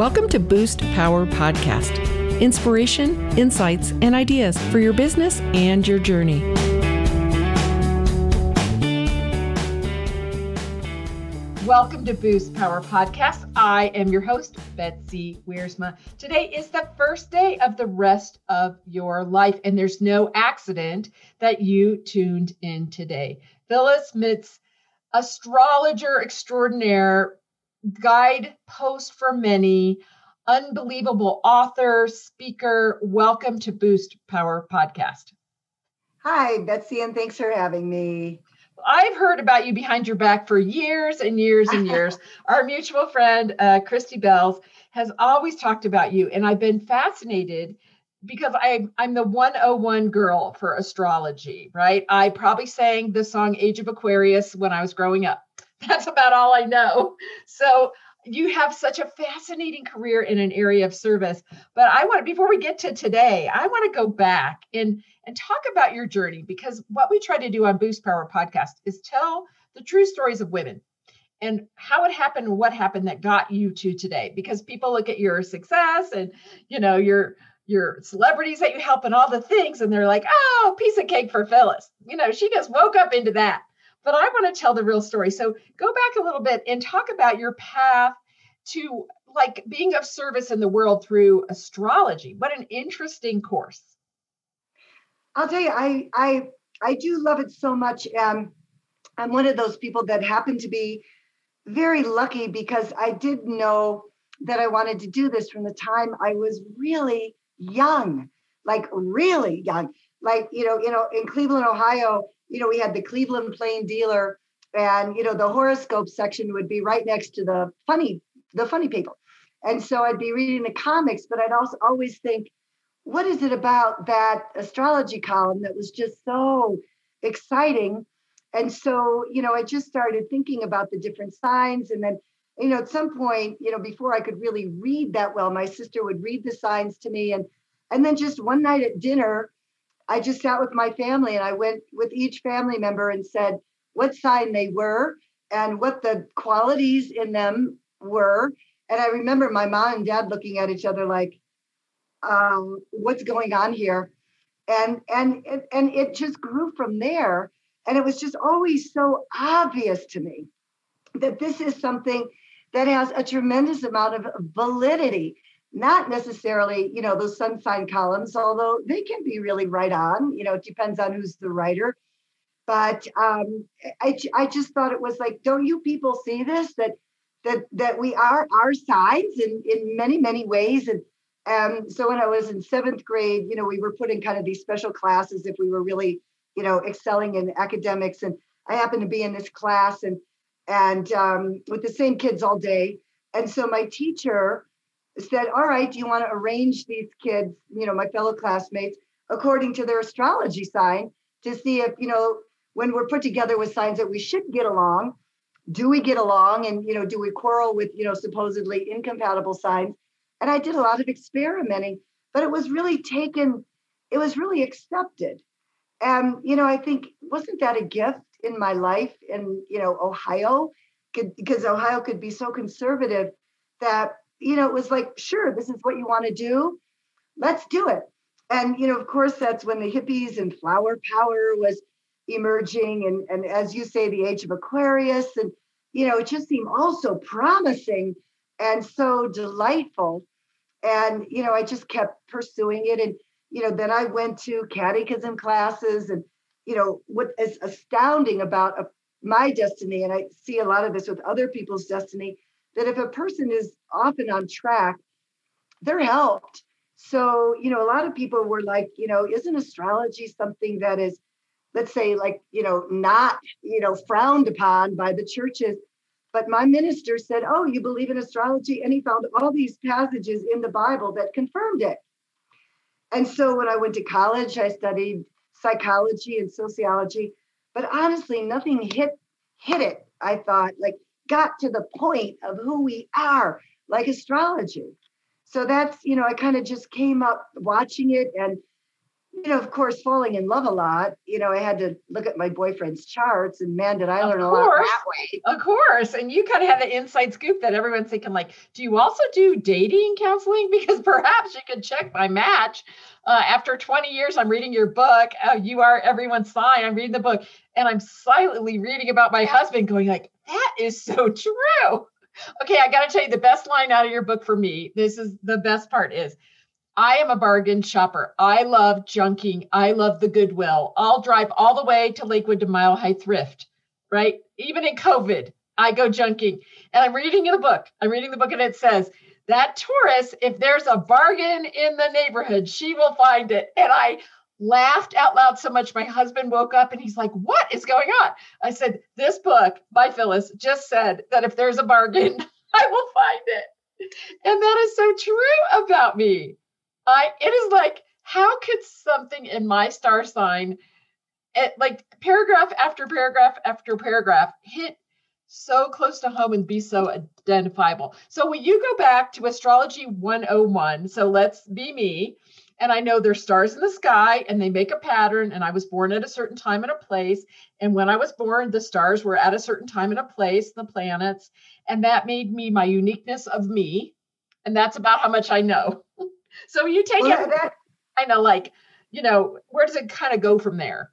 Welcome to Boost Power Podcast inspiration, insights, and ideas for your business and your journey. Welcome to Boost Power Podcast. I am your host, Betsy Wiersma. Today is the first day of the rest of your life, and there's no accident that you tuned in today. Phyllis Mitz, astrologer extraordinaire, guide post for many, unbelievable author, speaker. Welcome to Boost Power Podcast. Hi, Betsy, and thanks for having me. I've heard about you behind your back for years and years and years. Our mutual friend, uh, Christy Bells, has always talked about you, and I've been fascinated because I, I'm the 101 girl for astrology, right? I probably sang the song Age of Aquarius when I was growing up. That's about all I know. So you have such a fascinating career in an area of service. But I want to before we get to today, I want to go back and and talk about your journey because what we try to do on Boost Power podcast is tell the true stories of women and how it happened what happened that got you to today because people look at your success and you know your your celebrities that you help and all the things and they're like oh piece of cake for phyllis you know she just woke up into that but I want to tell the real story. So go back a little bit and talk about your path to like being of service in the world through astrology. What an interesting course. I'll tell you, I I I do love it so much. Um, I'm one of those people that happen to be very lucky because I did know that I wanted to do this from the time I was really young, like really young. Like you know, you know, in Cleveland, Ohio, you know, we had the Cleveland Plain Dealer, and you know, the horoscope section would be right next to the funny, the funny people. And so I'd be reading the comics, but I'd also always think, what is it about that astrology column that was just so exciting? And so, you know, I just started thinking about the different signs. And then, you know, at some point, you know, before I could really read that well, my sister would read the signs to me. And and then just one night at dinner, I just sat with my family and I went with each family member and said what sign they were and what the qualities in them were. And I remember my mom and dad looking at each other like, um, what's going on here? And and and it just grew from there. And it was just always so obvious to me that this is something that has a tremendous amount of validity not necessarily, you know, those sun sign columns, although they can be really right on. You know, it depends on who's the writer. But um, I, I just thought it was like, don't you people see this? That that that we are our signs in in many many ways. And um, so when I was in seventh grade, you know, we were put in kind of these special classes if we were really, you know, excelling in academics. And I happened to be in this class and and um, with the same kids all day. And so my teacher said, all right, do you want to arrange these kids, you know, my fellow classmates, according to their astrology sign to see if, you know, when we're put together with signs that we should get along, do we get along? And, you know, do we quarrel with, you know, supposedly incompatible signs? And I did a lot of experimenting, but it was really taken, it was really accepted. And, you know, I think, wasn't that a gift in my life in, you know, Ohio? Could, because Ohio could be so conservative that you know, it was like, sure, this is what you want to do. Let's do it. And, you know, of course, that's when the hippies and flower power was emerging. And, and as you say, the age of Aquarius. And, you know, it just seemed all so promising and so delightful. And, you know, I just kept pursuing it. And, you know, then I went to catechism classes. And, you know, what is astounding about a, my destiny, and I see a lot of this with other people's destiny, that if a person is often on track, they're helped. So, you know, a lot of people were like, you know, isn't astrology something that is, let's say, like, you know, not, you know, frowned upon by the churches? But my minister said, Oh, you believe in astrology? And he found all these passages in the Bible that confirmed it. And so when I went to college, I studied psychology and sociology. But honestly, nothing hit hit it. I thought, like, got to the point of who we are, like astrology. So that's, you know, I kind of just came up watching it and you know, of course, falling in love a lot, you know, I had to look at my boyfriend's charts and man, did I learn a lot that way. Of course. And you kind of had the inside scoop that everyone's thinking, like, do you also do dating counseling? Because perhaps you could check my match. Uh, after 20 years, I'm reading your book. Uh, you are everyone's sign. I'm reading the book and I'm silently reading about my husband, going like, that is so true. Okay, I got to tell you the best line out of your book for me. This is the best part is I am a bargain shopper. I love junking. I love the Goodwill. I'll drive all the way to Lakewood to Mile High Thrift, right? Even in COVID, I go junking. And I'm reading in the book. I'm reading the book and it says, that Taurus, if there's a bargain in the neighborhood, she will find it. And I laughed out loud so much my husband woke up and he's like what is going on? I said this book by phyllis just said that if there's a bargain i will find it. And that is so true about me. I it is like how could something in my star sign it, like paragraph after paragraph after paragraph hit so close to home and be so identifiable? So when you go back to astrology 101 so let's be me and I know there's stars in the sky and they make a pattern. And I was born at a certain time and a place. And when I was born, the stars were at a certain time and a place, the planets. And that made me my uniqueness of me. And that's about how much I know. so you take well, it that, kind of like, you know, where does it kind of go from there?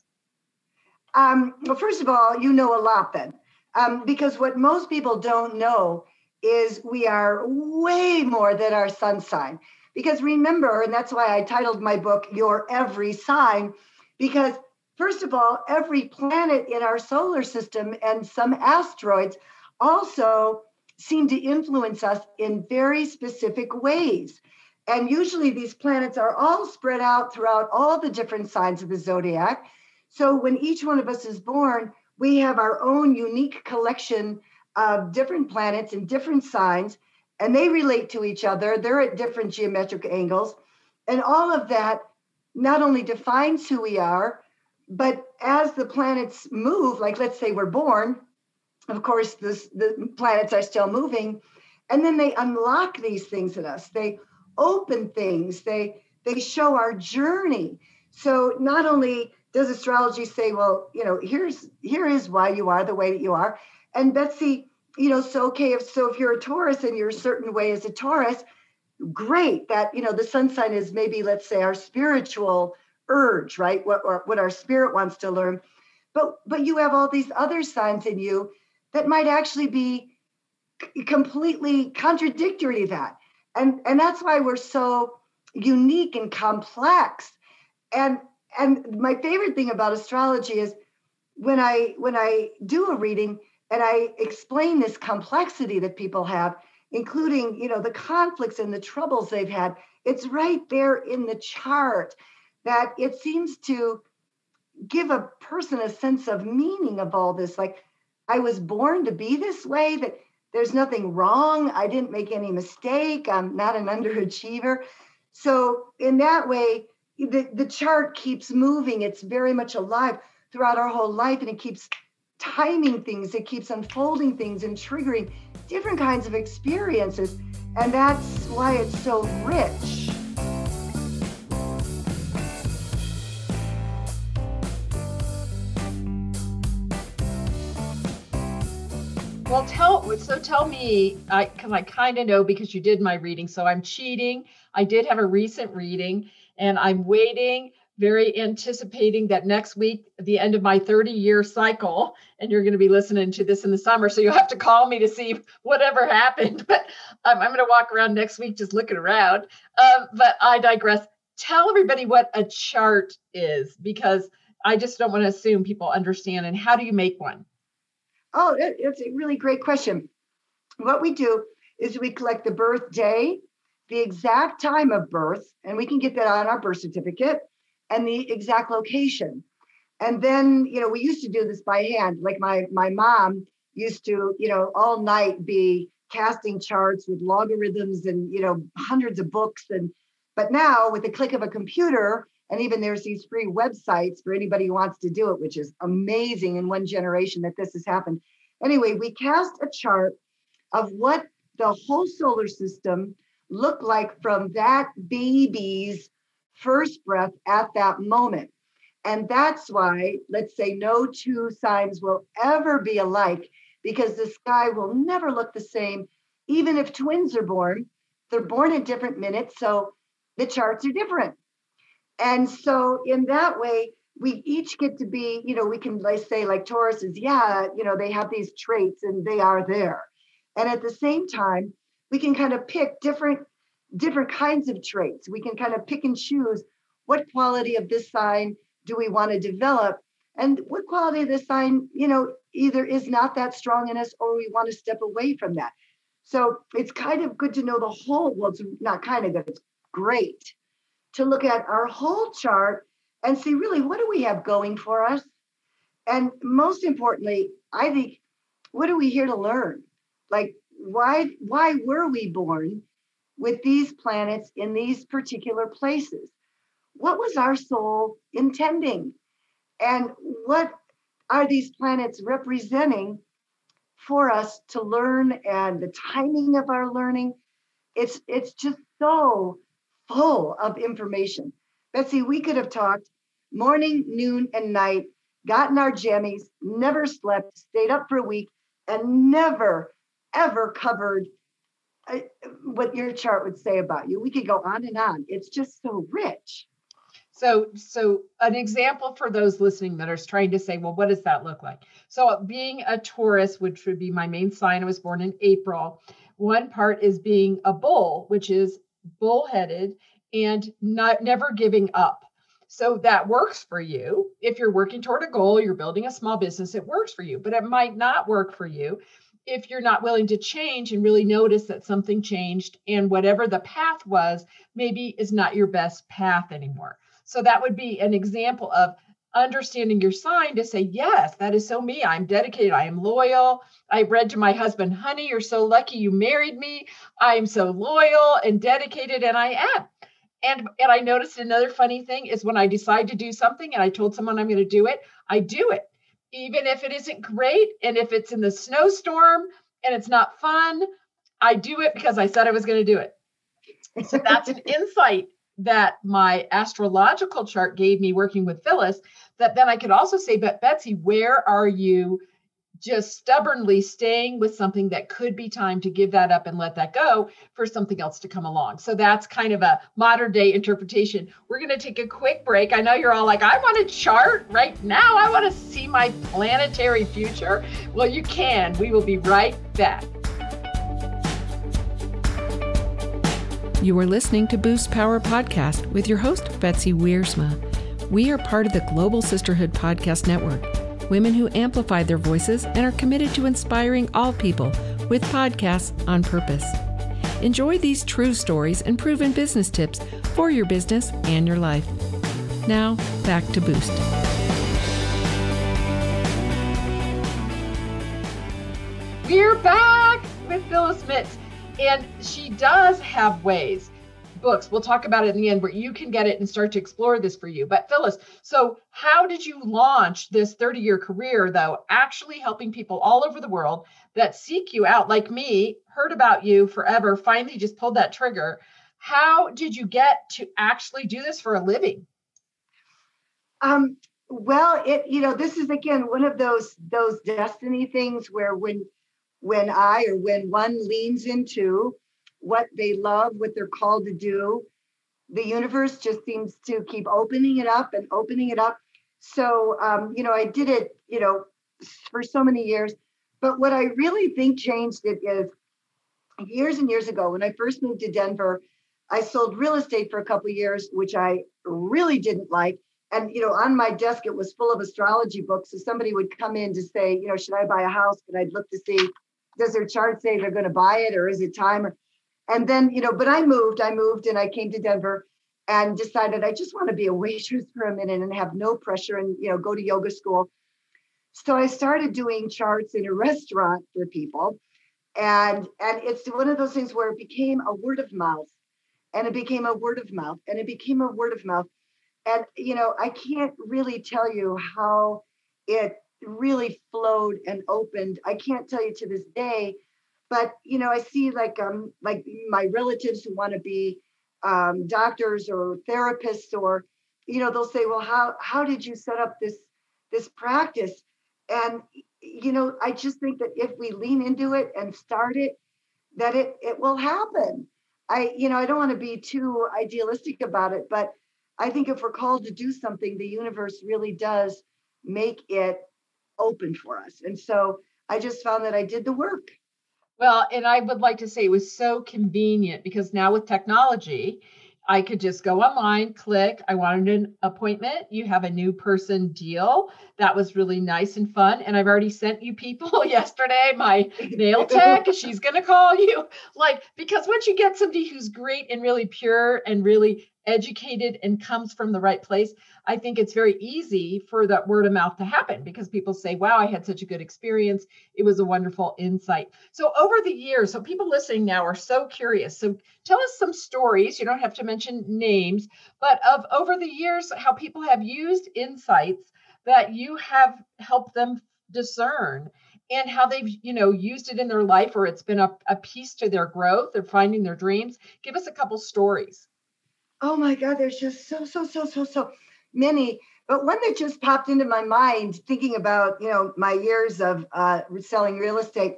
Um, well, first of all, you know a lot then. Um, because what most people don't know is we are way more than our sun sign. Because remember, and that's why I titled my book, Your Every Sign, because first of all, every planet in our solar system and some asteroids also seem to influence us in very specific ways. And usually these planets are all spread out throughout all the different signs of the zodiac. So when each one of us is born, we have our own unique collection of different planets and different signs and they relate to each other. They're at different geometric angles. And all of that not only defines who we are, but as the planets move, like let's say we're born, of course, this, the planets are still moving, and then they unlock these things in us. They open things. They they show our journey. So not only does astrology say, well, you know, here's here is why you are the way that you are, and Betsy you know, so okay, if so if you're a Taurus and you're a certain way as a Taurus, great. That you know, the sun sign is maybe let's say our spiritual urge, right? What or what our spirit wants to learn. But but you have all these other signs in you that might actually be completely contradictory to that. And and that's why we're so unique and complex. And and my favorite thing about astrology is when I when I do a reading, and I explain this complexity that people have, including, you know, the conflicts and the troubles they've had. It's right there in the chart that it seems to give a person a sense of meaning of all this. Like, I was born to be this way, that there's nothing wrong. I didn't make any mistake. I'm not an underachiever. So, in that way, the, the chart keeps moving. It's very much alive throughout our whole life, and it keeps timing things, it keeps unfolding things and triggering different kinds of experiences. And that's why it's so rich. Well, tell so tell me, I because I kind of know because you did my reading, so I'm cheating. I did have a recent reading, and I'm waiting very anticipating that next week, the end of my 30 year cycle, and you're going to be listening to this in the summer. So you'll have to call me to see whatever happened. But um, I'm going to walk around next week just looking around. Um, but I digress. Tell everybody what a chart is because I just don't want to assume people understand. And how do you make one? Oh, it's a really great question. What we do is we collect the birth day, the exact time of birth, and we can get that on our birth certificate and the exact location. And then, you know, we used to do this by hand. Like my my mom used to, you know, all night be casting charts with logarithms and, you know, hundreds of books and but now with the click of a computer and even there's these free websites for anybody who wants to do it, which is amazing in one generation that this has happened. Anyway, we cast a chart of what the whole solar system looked like from that baby's first breath at that moment. And that's why, let's say, no two signs will ever be alike because the sky will never look the same. Even if twins are born, they're born at different minutes. So the charts are different. And so, in that way, we each get to be, you know, we can like say, like Taurus is, yeah, you know, they have these traits and they are there. And at the same time, we can kind of pick different different kinds of traits. We can kind of pick and choose what quality of this sign do we want to develop and what quality of this sign, you know, either is not that strong in us or we want to step away from that. So it's kind of good to know the whole, well, it's not kind of good, it's great to look at our whole chart and see really what do we have going for us? And most importantly, I think, what are we here to learn? Like, why why were we born with these planets in these particular places? What was our soul intending? And what are these planets representing for us to learn and the timing of our learning? It's it's just so full of information. Betsy, we could have talked morning, noon, and night, gotten our jammies, never slept, stayed up for a week, and never, ever covered what your chart would say about you. We could go on and on. It's just so rich. So, so an example for those listening that are trying to say, well, what does that look like? So, being a Taurus, which would be my main sign, I was born in April. One part is being a bull, which is bullheaded and not never giving up. So that works for you. If you're working toward a goal, you're building a small business, it works for you, but it might not work for you if you're not willing to change and really notice that something changed and whatever the path was, maybe is not your best path anymore. So that would be an example of understanding your sign to say, yes, that is so me. I'm dedicated. I am loyal. I read to my husband, honey, you're so lucky you married me. I'm so loyal and dedicated, and I am. And and I noticed another funny thing is when I decide to do something and I told someone I'm going to do it, I do it. Even if it isn't great and if it's in the snowstorm and it's not fun, I do it because I said I was going to do it. So that's an insight that my astrological chart gave me working with Phyllis that then I could also say, but Betsy, where are you just stubbornly staying with something that could be time to give that up and let that go for something else to come along. So that's kind of a modern day interpretation. We're going to take a quick break. I know you're all like, I want a chart right now. I want to see my planetary future. Well, you can. We will be right back. You are listening to Boost Power Podcast with your host, Betsy Wiersma. We are part of the Global Sisterhood Podcast Network, women who amplify their voices and are committed to inspiring all people with podcasts on purpose. Enjoy these true stories and proven business tips for your business and your life. Now, back to Boost. We're back with Phyllis Mitz, and she does have ways books. We'll talk about it in the end where you can get it and start to explore this for you. But Phyllis, so how did you launch this 30 year career, though, actually helping people all over the world that seek you out, like me, heard about you forever, finally just pulled that trigger? How did you get to actually do this for a living? Um, well, it you know this is again one of those those destiny things where when when I or when one leans into what they love, what they're called to do. The universe just seems to keep opening it up and opening it up. So, um, you know, I did it, you know, for so many years. But what I really think changed it is years and years ago when I first moved to Denver, I sold real estate for a couple years, which I really didn't like. And you know, on my desk it was full of astrology books. So somebody would come in to say, you know, should I buy a house? And I'd look to see, does their chart say they're going to buy it, or is it time? Or and then, you know, but I moved, I moved and I came to Denver and decided I just want to be a waitress for a minute and have no pressure and, you know, go to yoga school. So I started doing charts in a restaurant for people. And and it's one of those things where it became a word of mouth and it became a word of mouth and it became a word of mouth. And you know, I can't really tell you how it really flowed and opened. I can't tell you to this day but you know i see like um like my relatives who want to be um, doctors or therapists or you know they'll say well how how did you set up this this practice? And you know i just think that if we lean into it and start it that it it will happen. I you know i don't want to be too idealistic about it but i think if we're called to do something the universe really does make it open for us. And so i just found that i did the work well, and I would like to say it was so convenient because now with technology, I could just go online, click, I wanted an appointment. You have a new person deal. That was really nice and fun. And I've already sent you people yesterday, my nail tech, she's going to call you. Like, because once you get somebody who's great and really pure and really educated and comes from the right place, I think it's very easy for that word of mouth to happen because people say, wow, I had such a good experience. It was a wonderful insight. So, over the years, so people listening now are so curious. So, tell us some stories. You don't have to mention names, but of over the years, how people have used insights that you have helped them discern and how they've you know used it in their life or it's been a, a piece to their growth or finding their dreams give us a couple stories oh my god there's just so so so so so many, but one that just popped into my mind thinking about, you know, my years of uh, selling real estate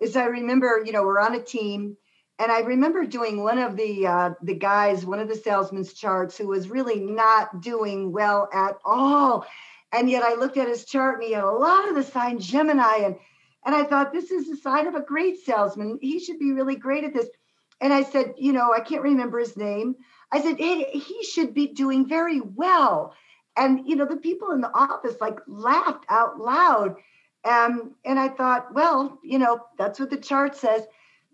is I remember, you know, we're on a team and I remember doing one of the uh, the guys, one of the salesman's charts who was really not doing well at all. And yet I looked at his chart and he had a lot of the sign Gemini and and I thought this is the sign of a great salesman. He should be really great at this. And I said, you know, I can't remember his name. I said, hey, he should be doing very well. And, you know, the people in the office like laughed out loud. Um, and I thought, well, you know, that's what the chart says.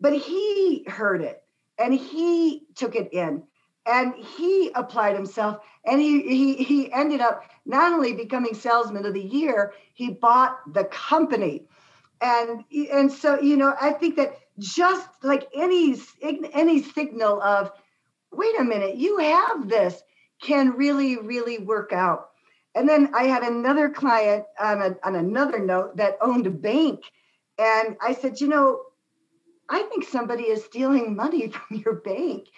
But he heard it and he took it in and he applied himself and he, he, he ended up not only becoming salesman of the year, he bought the company. And, and so, you know, I think that just like any, any signal of, wait a minute, you have this can really, really work out. And then I had another client on, a, on another note that owned a bank. And I said, you know, I think somebody is stealing money from your bank.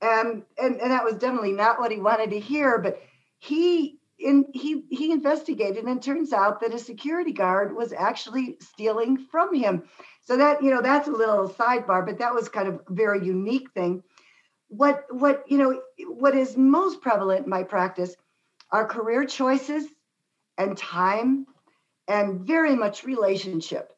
and, and that was definitely not what he wanted to hear, but he in he he investigated and turns out that a security guard was actually stealing from him. So that, you know, that's a little sidebar, but that was kind of a very unique thing what what you know what is most prevalent in my practice are career choices and time and very much relationship.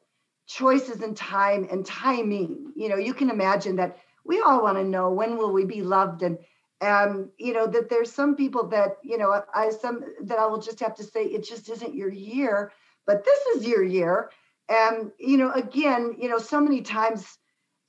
Choices and time and timing. You know you can imagine that we all want to know when will we be loved and um you know that there's some people that you know i some that i will just have to say it just isn't your year but this is your year. And you know again you know so many times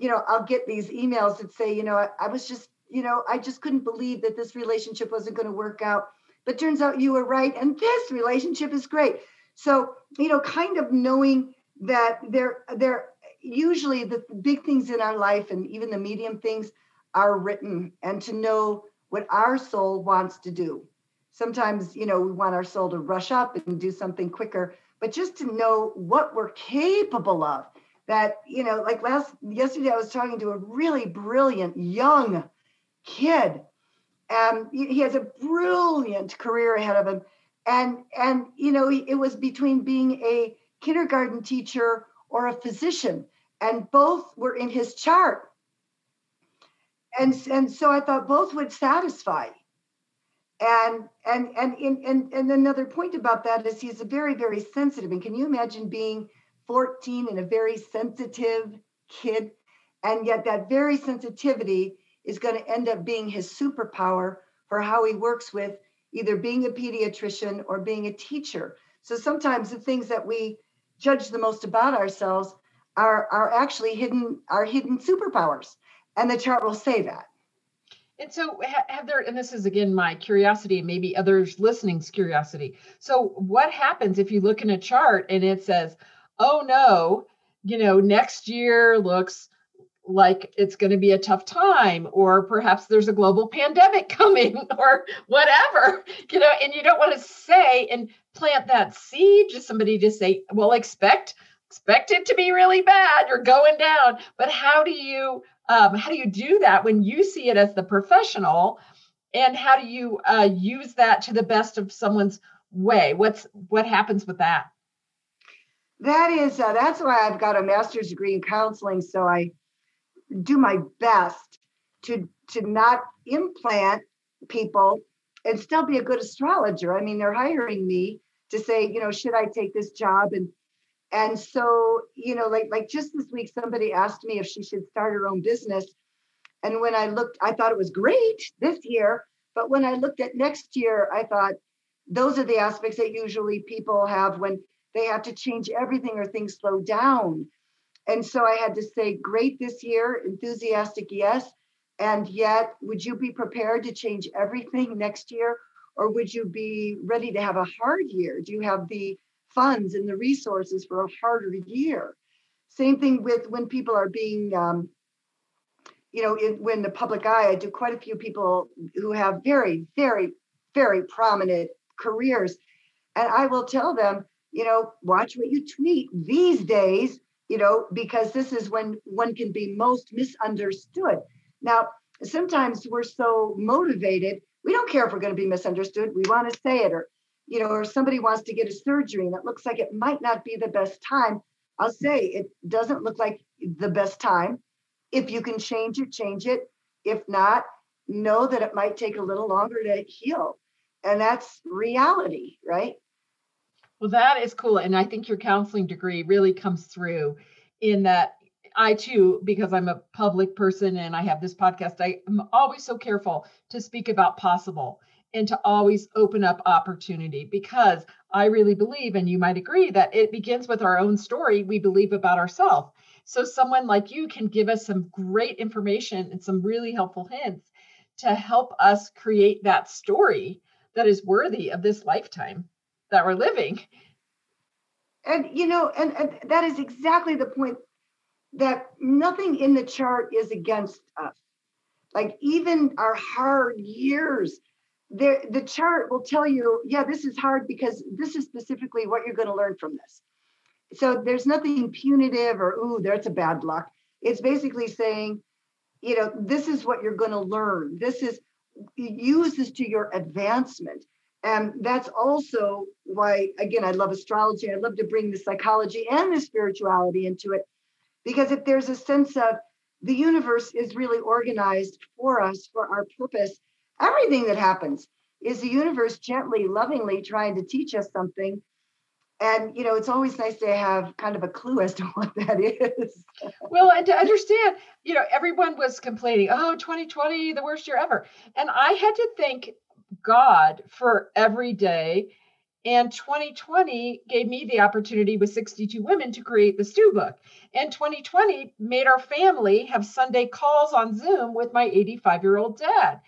you know, I'll get these emails that say, you know, I, I was just, you know, I just couldn't believe that this relationship wasn't going to work out. But turns out you were right. And this relationship is great. So, you know, kind of knowing that there, there usually the big things in our life and even the medium things are written and to know what our soul wants to do. Sometimes, you know, we want our soul to rush up and do something quicker, but just to know what we're capable of that you know like last yesterday i was talking to a really brilliant young kid. Um, and he has a brilliant career ahead of him. And and you know it was between being a kindergarten teacher or a physician and both were in his chart. And and so i thought both would satisfy. And and and in, and, and another point about that is he's a very very sensitive. And can you imagine being 14 and a very sensitive kid. And yet, that very sensitivity is going to end up being his superpower for how he works with either being a pediatrician or being a teacher. So sometimes the things that we judge the most about ourselves are, are actually hidden, are hidden superpowers. And the chart will say that. And so, have there, and this is again my curiosity, maybe others listening's curiosity. So, what happens if you look in a chart and it says, oh no, you know, next year looks like it's going to be a tough time or perhaps there's a global pandemic coming or whatever you know and you don't want to say and plant that seed to somebody to say well expect expect it to be really bad you're going down. But how do you um, how do you do that when you see it as the professional? And how do you uh, use that to the best of someone's way? What's what happens with that? That is uh, that's why i've got a master's degree in counseling so i do my best to to not implant people and still be a good astrologer. I mean they're hiring me to say you know should i take this job? And and so you know like like just this week somebody asked me if she should start her own business. And when i looked i thought it was great this year but when i looked at next year i thought those are the aspects that usually people have when they have to change everything or things slow down and so i had to say great this year enthusiastic yes and yet would you be prepared to change everything next year or would you be ready to have a hard year do you have the funds and the resources for a harder year. Same thing with when people are being, um, you know, in, when the public eye, I do quite a few people who have very, very, very prominent careers. And I will tell them, you know, watch what you tweet these days, you know, because this is when one can be most misunderstood. Now, sometimes we're so motivated, we don't care if we're going to be misunderstood. We want to say it or you know, or somebody wants to get a surgery and it looks like it might not be the best time, I'll say it doesn't look like the best time. If you can change it, change it. If not, know that it might take a little longer to heal. And that's reality, right? Well, that is cool. And I think your counseling degree really comes through in that I too, because I'm a public person and I have this podcast, I am always so careful to speak about possible and to always open up opportunity because I really believe, and you might agree, that it begins with our own story we believe about ourselves. So, someone like you can give us some great information and some really helpful hints to help us create that story that is worthy of this lifetime that we're living. And, you know, and, and that is exactly the point that nothing in the chart is against us. Like, even our hard years the chart will tell you, yeah, this is hard because this is specifically what you're going to learn from this. So there's nothing punitive or ooh, that's a bad luck. It's basically saying, you know, this is what you're going to learn. This is use this to your advancement. And that's also why, again, I love astrology. I love to bring the psychology and the spirituality into it. Because if there's a sense of the universe is really organized for us, for our purpose, everything that happens is the universe gently, lovingly trying to teach us something. And you know, it's always nice to have kind of a clue as to what that is. well, and to understand, you know, everyone was complaining, oh, 2020, the worst year ever. And I had to thank God for every day. And 2020 gave me the opportunity with 62 women to create the Stew Book. And 2020 made our family have Sunday calls on Zoom with my 85 year old dad.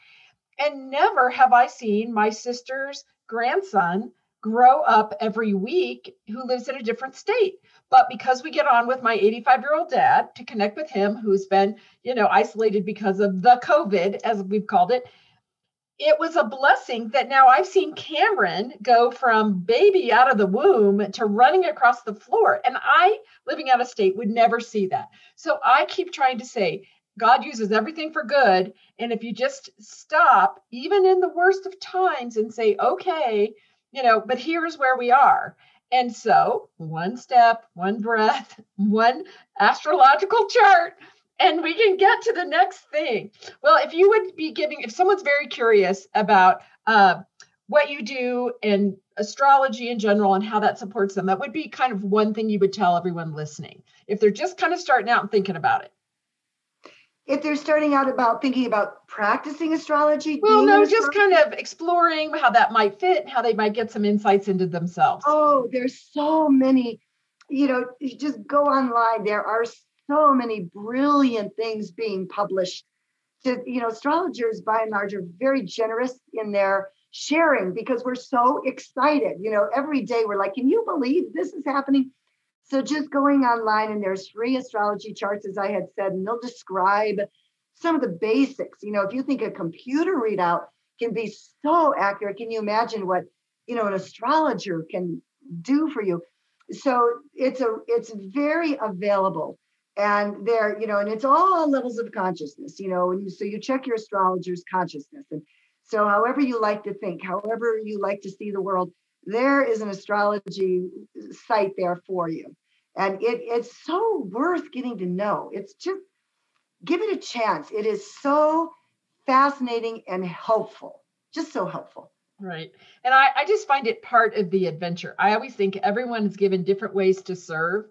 And never have I seen my sister's grandson grow up every week who lives in a different state. But because we get on with my 85 year old dad to connect with him, who's been, you know, isolated because of the COVID, as we've called it, it was a blessing that now I've seen Cameron go from baby out of the womb to running across the floor. And I, living out of state, would never see that. So I keep trying to say, God uses everything for good. And if you just stop, even in the worst of times, and say, okay, you know, but here's where we are. And so, one step, one breath, one astrological chart, and we can get to the next thing. Well, if you would be giving, if someone's very curious about uh, what you do and astrology in general and how that supports them, that would be kind of one thing you would tell everyone listening if they're just kind of starting out and thinking about it if they're starting out about thinking about practicing astrology well no just kind of exploring how that might fit how they might get some insights into themselves oh there's so many you know you just go online there are so many brilliant things being published to, you know astrologers by and large are very generous in their sharing because we're so excited you know every day we're like can you believe this is happening so just going online and there's free astrology charts, as I had said, and they'll describe some of the basics. You know, if you think a computer readout can be so accurate, can you imagine what you know an astrologer can do for you? So it's a it's very available. And there, you know, and it's all levels of consciousness, you know, and you, so you check your astrologer's consciousness. And so, however you like to think, however you like to see the world, there is an astrology site there for you. And it, it's so worth getting to know. It's just give it a chance. It is so fascinating and helpful, just so helpful. Right. And I, I just find it part of the adventure. I always think everyone is given different ways to serve,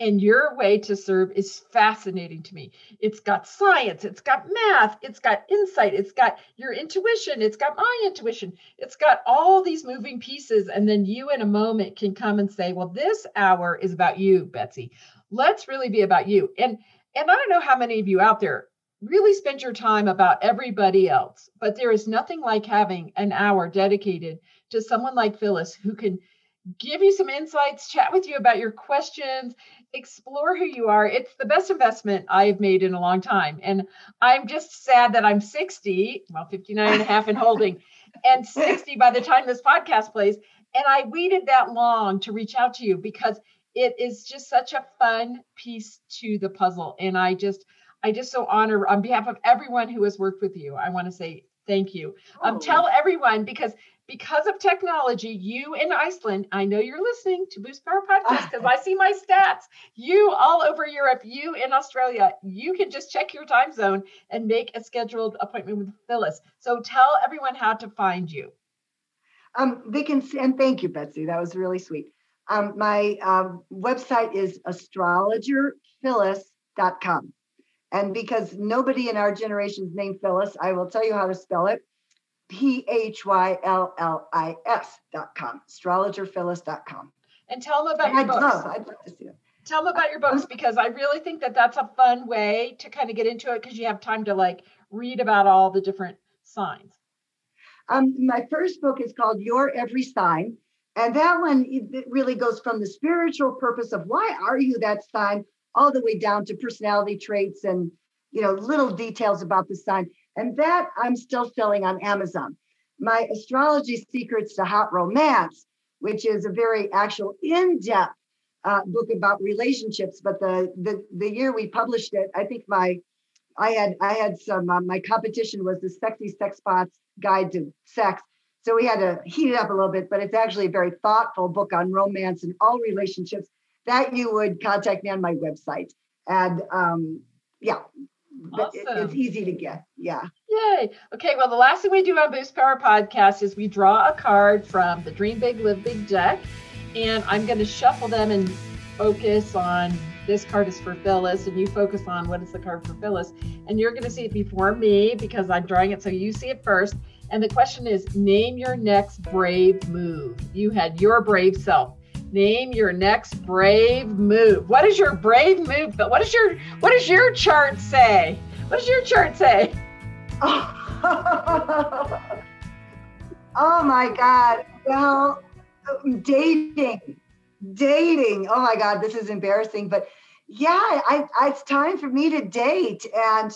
and your way to serve is fascinating to me. It's got science, it's got math, it's got insight, it's got your intuition, it's got my intuition, it's got all these moving pieces. And then you, in a moment, can come and say, Well, this hour is about you, Betsy. Let's really be about you. And and I don't know how many of you out there really spend your time about everybody else. But there is nothing like having an hour dedicated to someone like Phyllis who can give you some insights, chat with you about your questions, explore who you are. It's the best investment I've made in a long time. And I'm just sad that I'm 60, well, 59 and a half and holding, and 60 by the time this podcast plays. And I waited that long to reach out to you because it is just such a fun piece to the puzzle. And I just, I just so honor on behalf of everyone who has worked with you. I want to say thank you. Um, oh. tell everyone because because of technology, you in Iceland, I know you're listening to Boost Power Podcast because I see my stats. You all over Europe, you in Australia, you can just check your time zone and make a scheduled appointment with Phyllis. So tell everyone how to find you. Um, they can, and thank you, Betsy. That was really sweet. Um, my um, website is astrologerphyllis.com. And because nobody in our generation is named Phyllis, I will tell you how to spell it. P H Y L L I S dot com, astrologerphyllis dot com. And tell them about and your I'd books. Love, I'd love to see it. Tell them about your books because I really think that that's a fun way to kind of get into it because you have time to like read about all the different signs. Um, my first book is called Your Every Sign. And that one it really goes from the spiritual purpose of why are you that sign all the way down to personality traits and you know little details about the sign. And that i'm still selling on amazon. My astrology secrets to hot romance which is a very actual in-depth uh, book about relationships but the, the the year we published it i think my i had i had some uh, my competition was the sexy sex bots guide to sex. So we had to heat it up a little bit but it's actually a very thoughtful book on romance and all relationships that you would contact me on my website. And um, yeah, awesome. it's easy to get. Yeah. Yay. Okay. Well, the last thing we do on Boost Power Podcast is we draw a card from the Dream Big, Live Big deck. And I'm going to shuffle them and focus on this card is for Phyllis, and you focus on what is the card for Phyllis. And you're going to see it before me because I'm drawing it so you see it first. And the question is name your next brave move. You had your brave self. Name your next brave move. What is your brave move? But what is your what does your chart say? What does your chart say? Oh, oh my God. Well, dating, dating. Oh my God, this is embarrassing. But yeah, I, I it's time for me to date. And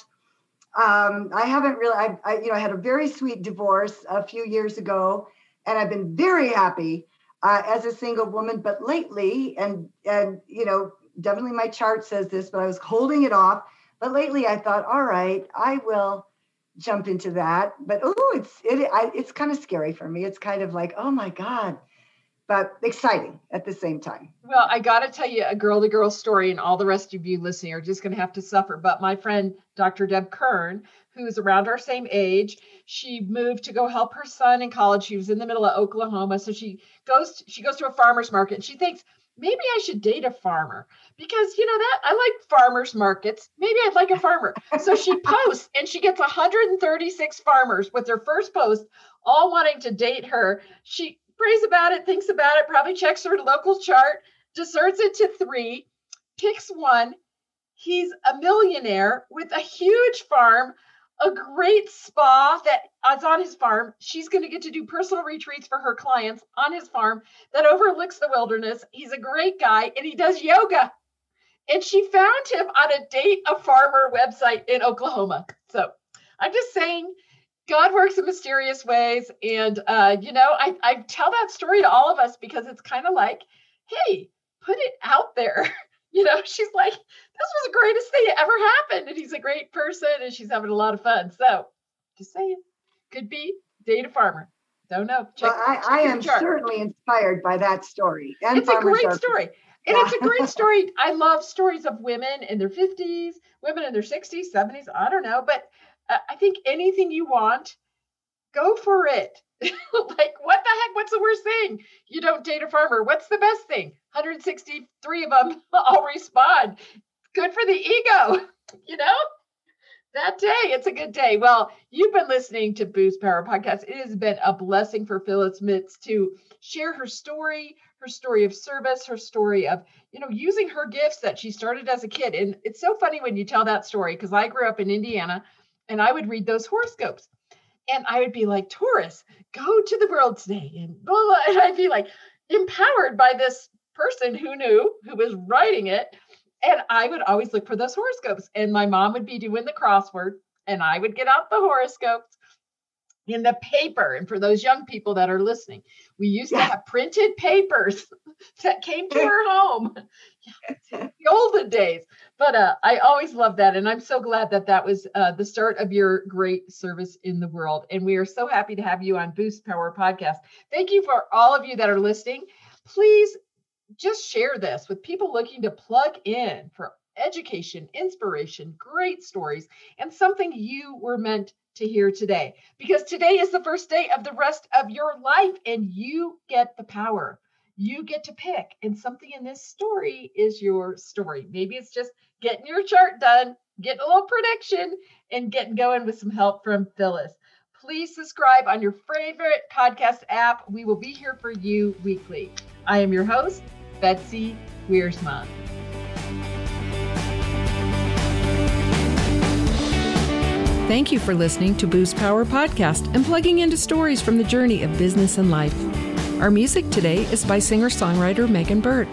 um, I haven't really, I, I, you know, I had a very sweet divorce a few years ago, and I've been very happy uh, as a single woman, but lately, and and you know, definitely my chart says this, but I was holding it off. But lately, I thought, all right, I will jump into that. But oh, it's it, I, it's kind of scary for me. It's kind of like, oh my god, but exciting at the same time. Well, I got to tell you a girl to girl story, and all the rest of you listening are just going to have to suffer. But my friend, Dr. Deb Kern, who's around our same age. She moved to go help her son in college. She was in the middle of Oklahoma. So she goes to, she goes to a farmer's market and she thinks, maybe I should date a farmer because you know that I like farmers markets. Maybe I'd like a farmer. So she posts and she gets 136 farmers with her first post, all wanting to date her. She prays about it, thinks about it, probably checks her local chart, deserts it to three, picks one. He's a millionaire with a huge farm, a great spa that is on his farm. She's going to get to do personal retreats for her clients on his farm that overlooks the wilderness. He's a great guy and he does yoga. And she found him on a date a farmer website in Oklahoma. So I'm just saying, God works in mysterious ways. And, uh, you know, I, I tell that story to all of us because it's kind of like, hey, put it out there. You know, she's like, this was the greatest thing that ever happened. And he's a great person and she's having a lot of fun. So just saying, could be date a farmer. Don't know. Check, well, I, I am certainly inspired by that story. And it's a great story. And yeah. it's a great story. I love stories of women in their 50s, women in their 60s, 70s. I don't know. But uh, I think anything you want, go for it. like, what the heck? What's the worst thing? You don't date a farmer. What's the best thing? 163 of them all respond. Good for the ego, you know? That day, it's a good day. Well, you've been listening to Boost Power Podcast. It has been a blessing for Phyllis Mitz to share her story, her story of service, her story of, you know, using her gifts that she started as a kid. And it's so funny when you tell that story because I grew up in Indiana and I would read those horoscopes and I would be like, Taurus, go to the world today. And blah, blah. And I'd be like empowered by this person who knew, who was writing it. And I would always look for those horoscopes. And my mom would be doing the crossword, and I would get out the horoscopes in the paper. And for those young people that are listening, we used to have printed papers that came to our home. the olden days. But uh, I always love that. And I'm so glad that that was uh, the start of your great service in the world. And we are so happy to have you on Boost Power Podcast. Thank you for all of you that are listening. Please just share this with people looking to plug in for education, inspiration, great stories, and something you were meant to hear today. Because today is the first day of the rest of your life, and you get the power you get to pick. And something in this story is your story. Maybe it's just getting your chart done, getting a little prediction, and getting going with some help from Phyllis. Please subscribe on your favorite podcast app. We will be here for you weekly. I am your host, Betsy Wiersma. Thank you for listening to Boost Power Podcast and plugging into stories from the journey of business and life. Our music today is by singer songwriter Megan Burtt.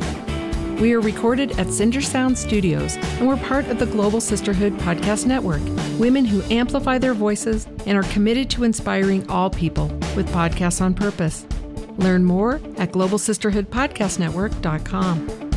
We are recorded at Cinder Sound Studios and we're part of the Global Sisterhood Podcast Network, women who amplify their voices and are committed to inspiring all people with podcasts on purpose. Learn more at globalsisterhoodpodcastnetwork.com.